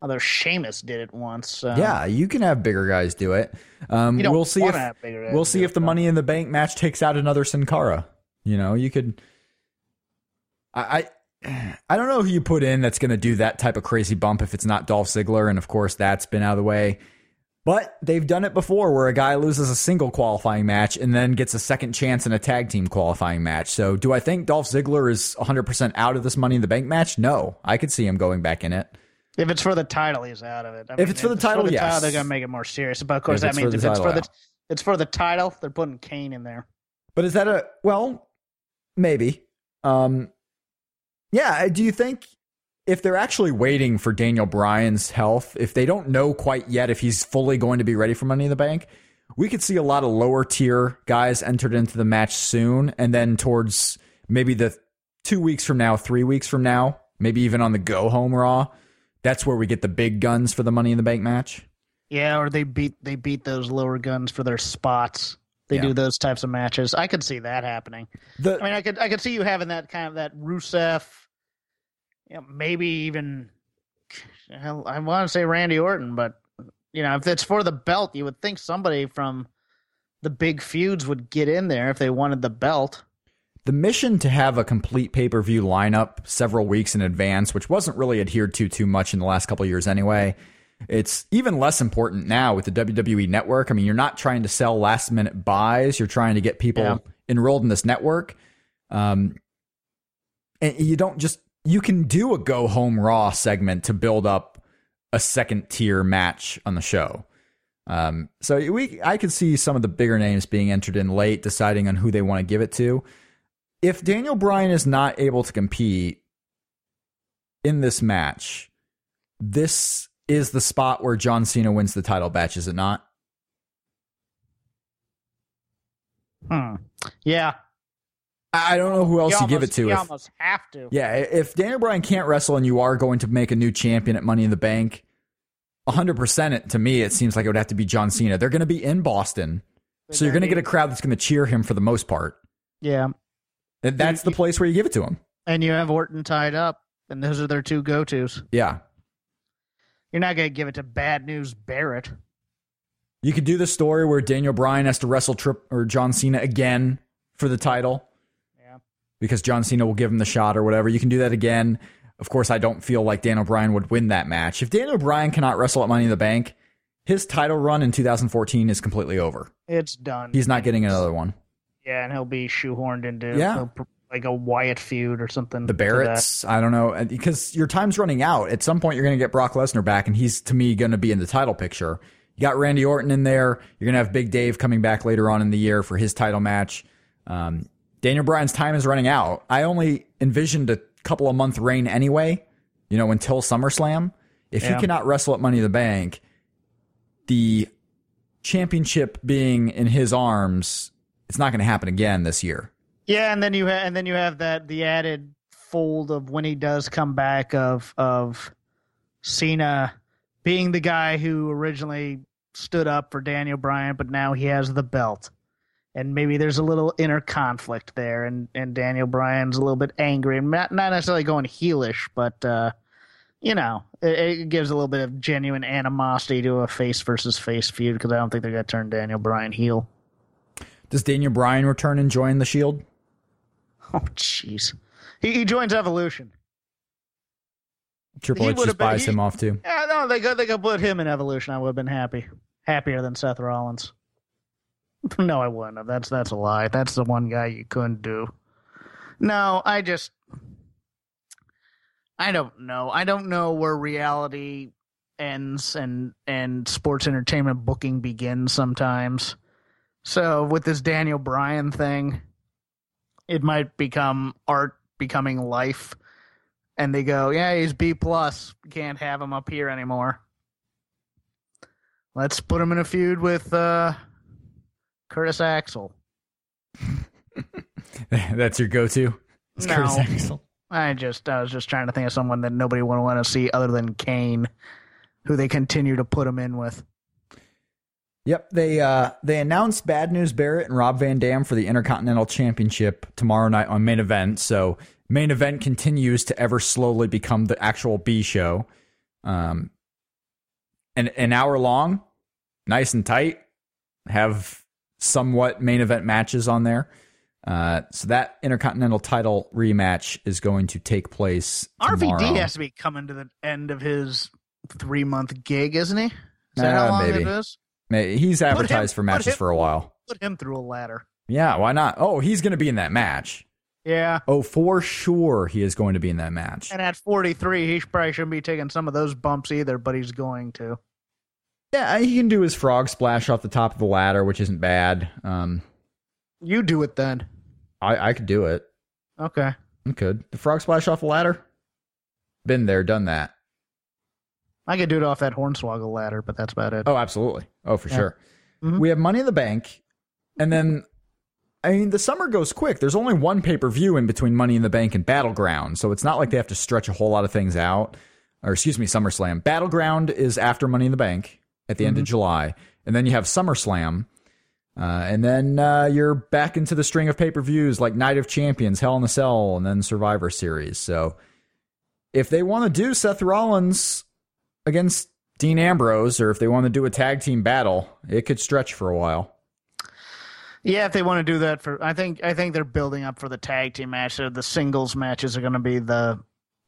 Although Sheamus did it once. So yeah, you can have bigger guys do it. Um, we'll see if have bigger guys we'll see if the. Money in the Bank match takes out another Sin Cara. You know, you could. I I, I don't know who you put in that's going to do that type of crazy bump if it's not Dolph Ziggler, and of course that's been out of the way. But they've done it before where a guy loses a single qualifying match and then gets a second chance in a tag team qualifying match. So, do I think Dolph Ziggler is 100% out of this Money in the Bank match? No. I could see him going back in it. If it's for the title, he's out of it. I If it's for the title, yes. they're gonna make it more serious. But of course, If that it's for means the if it's title, for the it's for the title, they're putting Kane in there. But is that a well, maybe. Um yeah, do you think if they're actually waiting for Daniel Bryan's health, if they don't know quite yet if he's fully going to be ready for Money in the Bank, we could see a lot of lower tier guys entered into the match soon and then towards maybe the 2 weeks from now, 3 weeks from now, maybe even on the go home raw, that's where we get the big guns for the Money in the Bank match. Yeah, or they beat they beat those lower guns for their spots. They Yeah. do those types of matches. I could see that happening. The I mean, I could I could see you having that kind of that Rusev, you know, maybe even I want to say Randy Orton, but you know, if it's for the belt, you would think somebody from the big feuds would get in there if they wanted the belt. The mission to have a complete pay per view lineup several weeks in advance, which wasn't really adhered to too much in the last couple of years anyway, it's even less important now with the WWE network. I mean, you're not trying to sell last minute buys, you're trying to get people Yeah. enrolled in this network. Um, and you don't just, you can do a go home raw segment to build up a second tier match on the show. Um, so we, I could see some of the bigger names being entered in late, deciding on who they want to give it to if Daniel Bryan is not able to compete in this match, this is the spot where John Cena wins the title match, is it not? Hmm. Yeah, I don't know who else you, give it to. You If, almost have to. yeah, if Daniel Bryan can't wrestle and you are going to make a new champion at Money in the Bank, 100% it, to me, it seems like it would have to be John Cena. They're going to be in Boston. So you're going to get a crowd that's going to cheer him for the most part. Yeah, And that's the place where you give it to him. and you have Orton tied up, and those are their two go tos. Yeah. You're not going to give it to Bad News Barrett. You could do the story where Daniel Bryan has to wrestle Trip or John Cena again for the title. Because John Cena will give him the shot or whatever. You can do that again. Of course, I don't feel like Daniel Bryan would win that match. If Daniel Bryan cannot wrestle at Money in the Bank, his title run in 2014 is completely over. It's done. He's not getting another one. Yeah, and he'll be shoehorned into Yeah. a- like a Wyatt feud or something. The. Barretts, I don't know, because your time's running out. At some point, you're going to get Brock Lesnar back, and he's to me going to be in the title picture. You got Randy Orton in there. You're going to have Big Dave coming back later on in the year for his title match. Um, Daniel Bryan's time is running out. I only envisioned a couple of month reign anyway. You know, until SummerSlam. If Yeah. he cannot wrestle at Money in the Bank, the championship being in his arms, it's not going to happen again this year. Yeah, and then you have and then you have that the added fold of when he does come back of of Cena being the guy who originally stood up for Daniel Bryan, but now he has the belt. And maybe there's a little inner conflict there, and, and Daniel Bryan's a little bit angry, and not, not necessarily going heelish, but uh, you know, it, it gives a little bit of genuine animosity to a face versus face feud because I don't think they're gonna turn Daniel Bryan heel. Does Daniel Bryan return and join the Shield? Oh, jeez. He, he joins Evolution. Triple He H just been- buys he- him off too. Yeah, no, they could they could put him in Evolution. I would have been happy, happier than Seth Rollins. no, I wouldn't have. That's that's a lie. That's the one guy you couldn't do. No, I just, I don't know. I don't know where reality ends and and sports entertainment booking begins. Sometimes, so with this Daniel Bryan thing, it might become art becoming life and they go, "Yeah, he's B plus. Can't have him up here anymore. Let's put him in a feud with uh, Curtis Axel." That's your go-to. It's No. Curtis Axel. I just, I was just trying to think of someone that nobody would want to see other than Kane, who they continue to put him in with. Yep, they uh they announced Bad News Barrett and Rob Van Dam for the Intercontinental Championship tomorrow night on main event. So main event continues to ever slowly become the actual B show. Um an an hour long, nice and tight. Have somewhat main event matches on there. Uh, so that Intercontinental title rematch is going to take place tomorrow. RVD has to be coming to the end of his three month gig, isn't he? Is that Uh, how long maybe. it is? He's advertised for matches him- for a while. Put him through a ladder. Yeah, why not? Oh, he's going to be in that match. Yeah. Oh, for sure, he is going to be in that match. And at 43, he probably shouldn't be taking some of those bumps either, but he's going to. Yeah, he can do his frog splash off the top of the ladder, which isn't bad. Um, You do it then. I, I could do it. Okay. I could. The frog splash off the ladder? Been there, done that. I could do it off that hornswoggle ladder, but that's about it. Oh, absolutely. Oh, for Yeah. sure. Mhm. We have Money in the Bank, and then, I mean, the summer goes quick. There's only one pay per view in between Money in the Bank and Battleground, so it's not like they have to stretch a whole lot of things out. Or, excuse me, SummerSlam. Battleground is after Money in the Bank at the end of July, and then you have SummerSlam. Uh, and then uh, you're back into the string of pay per views like Night of Champions, Hell in a Cell, and then Survivor Series. So if they want to do Seth Rollins against Dean Ambrose, or if they want to do a tag team battle, it could stretch for a while. Yeah, if they want to do that for, I think I think they're building up for the tag team match. So the singles matches are going to be the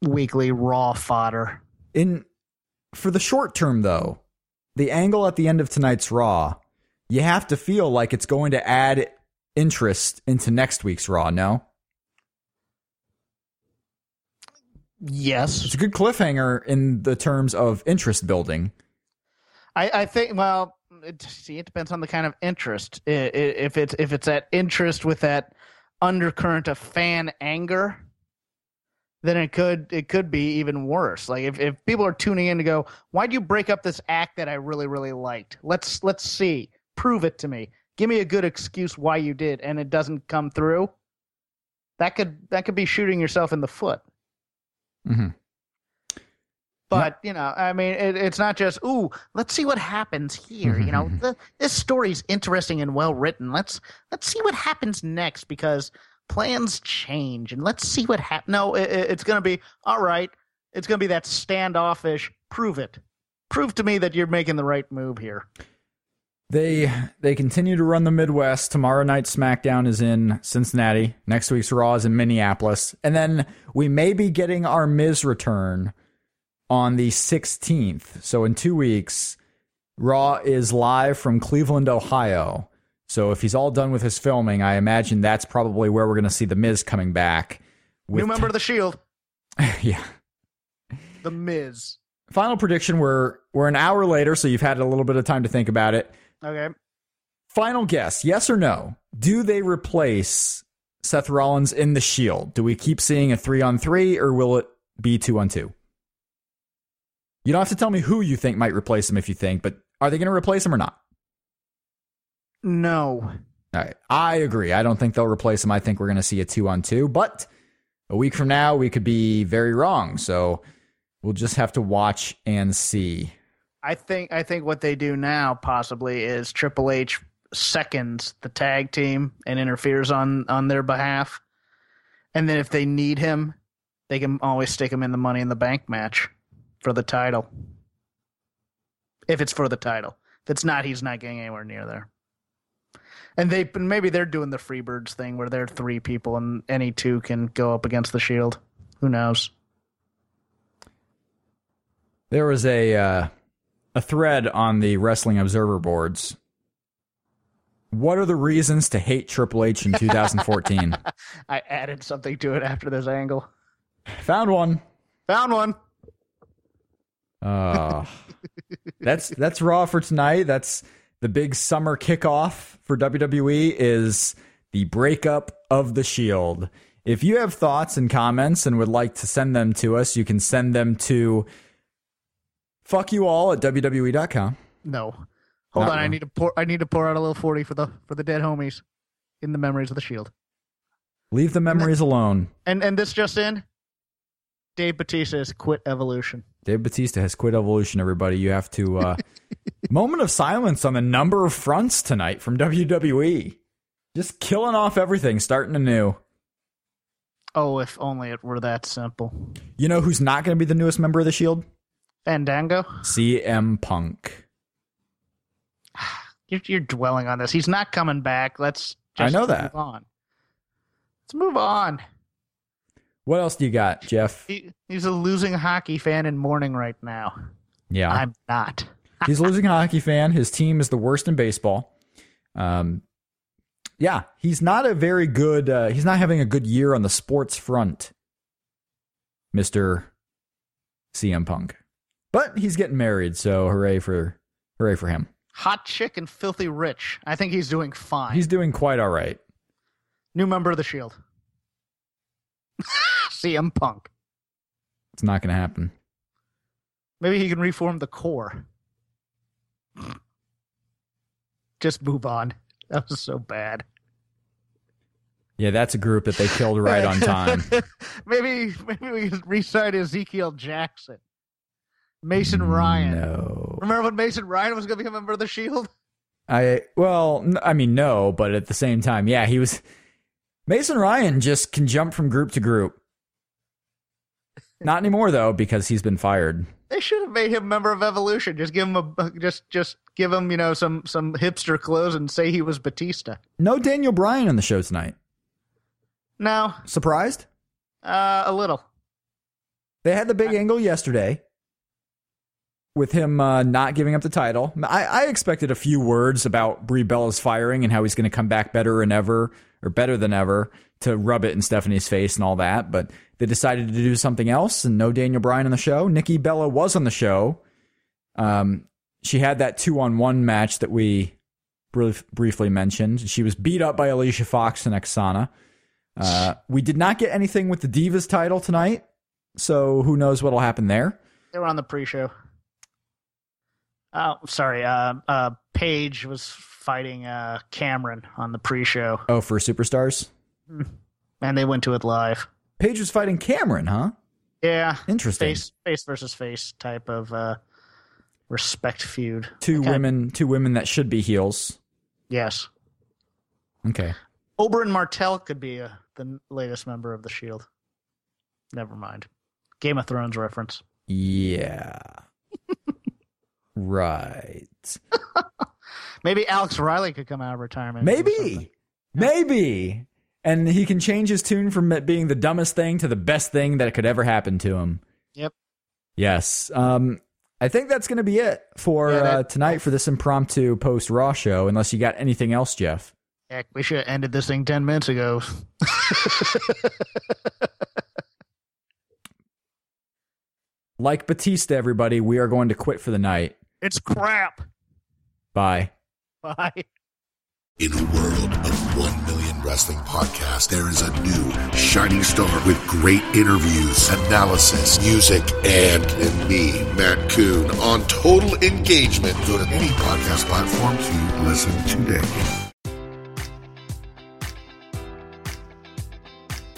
weekly Raw fodder. In for the short term, though, the angle at the end of tonight's Raw, you have to feel like it's going to add interest into next week's Raw. No, Yes, it's a good cliffhanger in the terms of interest building. I, I think. Well, it, see, it depends on the kind of interest. If it's if it's that interest with that undercurrent of fan anger, then it could it could be even worse. Like if, if people are tuning in to go, why'd you break up this act that I really really liked? Let's let's see, prove it to me. Give me a good excuse why you did, and it doesn't come through. That could that could be shooting yourself in the foot. hmm But you know, I mean, it, it's not just ooh. Let's see what happens here. You know, the, this story's interesting and well written. Let's let's see what happens next because plans change and let's see what happens. No, it, it- it's going to be all right. It's going to be that standoffish. Prove it. Prove to me that you're making the right move here. They they continue to run the Midwest. Tomorrow night SmackDown is in Cincinnati. Next week's Raw is in Minneapolis. And then we may be getting our Miz return on the 16th. So in 2 weeks, Raw is live from Cleveland, Ohio. So if he's all done with his filming, I imagine that's probably where we're going to see the Miz coming back. New member of the Shield, yeah. the Miz. Final prediction we're we're an hour later, so you've had a little bit of time to think about it. Okay. Final guess, yes or no? Do they replace Seth Rollins in the Shield? Do we keep seeing a three on three, or will it be two on two? You don't have to tell me who you think might replace him if you think, but are they going to replace him or not? No. All right, I agree. I don't think they'll replace him. I think we're going to see a two on two, but a week from now we could be very wrong. So we'll just have to watch and see. I think I think what they do now possibly is Triple H seconds the tag team and interferes on on their behalf, and then if they need him, they can always stick him in the Money in the Bank match for the title. If it's for the title, if it's not, he's not getting anywhere near there. And they maybe they're doing the Freebirds thing where they're three people and any two can go up against the Shield. Who knows? There was a uh, a thread on the Wrestling Observer boards. What are the reasons to hate Triple H in 2014? I added something to it after this angle. Found one. Found one. Uh, that's that's Raw for tonight. That's the big summer kickoff for WWE is the breakup of the Shield. If you have thoughts and comments and would like to send them to us, you can send them to fuck you all at WWE.com. No. Hold Not on, I need to pour I need to pour out a little forty for the for the dead homies in the memories of the shield. Leave the memories alone. And and this just in, Dave Batista has quit evolution. Dave Batista has quit Evolution, everybody. You have to. Uh, moment of silence on the number of fronts tonight from WWE. Just killing off everything, starting anew. Oh, if only it were that simple. You know who's not going to be the newest member of the Shield? Fandango? CM Punk. You're, you're dwelling on this. He's not coming back. Let's I just know move that. on. Let's move on. What else do you got, Jeff? He, he's a losing hockey fan in mourning right now. Yeah. I'm not. He's a losing hockey fan. His team is the worst in baseball. Um, yeah, he's not a very good. Uh, he's not having a good year on the sports front, Mister CM Punk. But he's getting married, so hooray for hooray for him. Hot chick and filthy rich. I think he's doing fine. He's doing quite all right. New member of the Shield. CM Punk. It's not going to happen. Maybe he can reform the Corre. Just move on. That was so bad. Yeah, that's a group that they killed right on time. maybe maybe we can re-sign Ezekiel Jackson. Mason Ryan. No, Remember when Mason Ryan was going to become a member of the Shield? I well, I mean no, but at the same time, yeah, he was. Mason Ryan just can jump from group to group. Not anymore though, because he's been fired. They should have made him a member of Evolution. Just give him a just just give him you know some some hipster clothes and say he was Batista. No Daniel Bryan on the show tonight. No, Surprised? uh, a little. They had the big angle yesterday with him uh, not giving up the title. I, I expected a few words about Brie Bella's firing and how he's going to come back better than ever or better than ever to rub it in Stephanie's face and all that. But they decided to do something else and no Daniel Bryan on the show. Nikki Bella was on the show. Um, she had that two on one match that we brief, briefly mentioned. She was beat up by Alicia Fox and Aksana. Uh, we did not get anything with the Divas title tonight. So who knows what'll happen there? They were on the pre-show. Oh, sorry. Uh, uh, Paige was fighting uh Cameron on the pre-show, Oh, for superstars, and they went to it live. Paige was fighting Cameron, huh? Yeah, Interesting. face face versus face type of uh respect feud. Two Okay. women, two women that should be heels. Yes, Okay, Oberyn Martell could be uh, the latest member of the Shield. Never mind. Game of Thrones reference. yeah, right. Maybe Alex Riley could come out of retirement. and do something. Maybe, maybe, and he can change his tune from it being the dumbest thing to the best thing that could ever happen to him. Yep. Yes. Um, I think that's going to be it for Yeah, that- uh, tonight for this impromptu post Raw show. Unless you got anything else, Jeff. Heck, we should have ended this thing ten minutes ago. Like Batista, everybody, we are going to quit for the night. It's crap. Bye. Bye. In a world of 1 million wrestling podcasts, there is a new shining star with great interviews, analysis, music, and, and me, Matt Coon, on total engagement. Go to any podcast platform to listen today.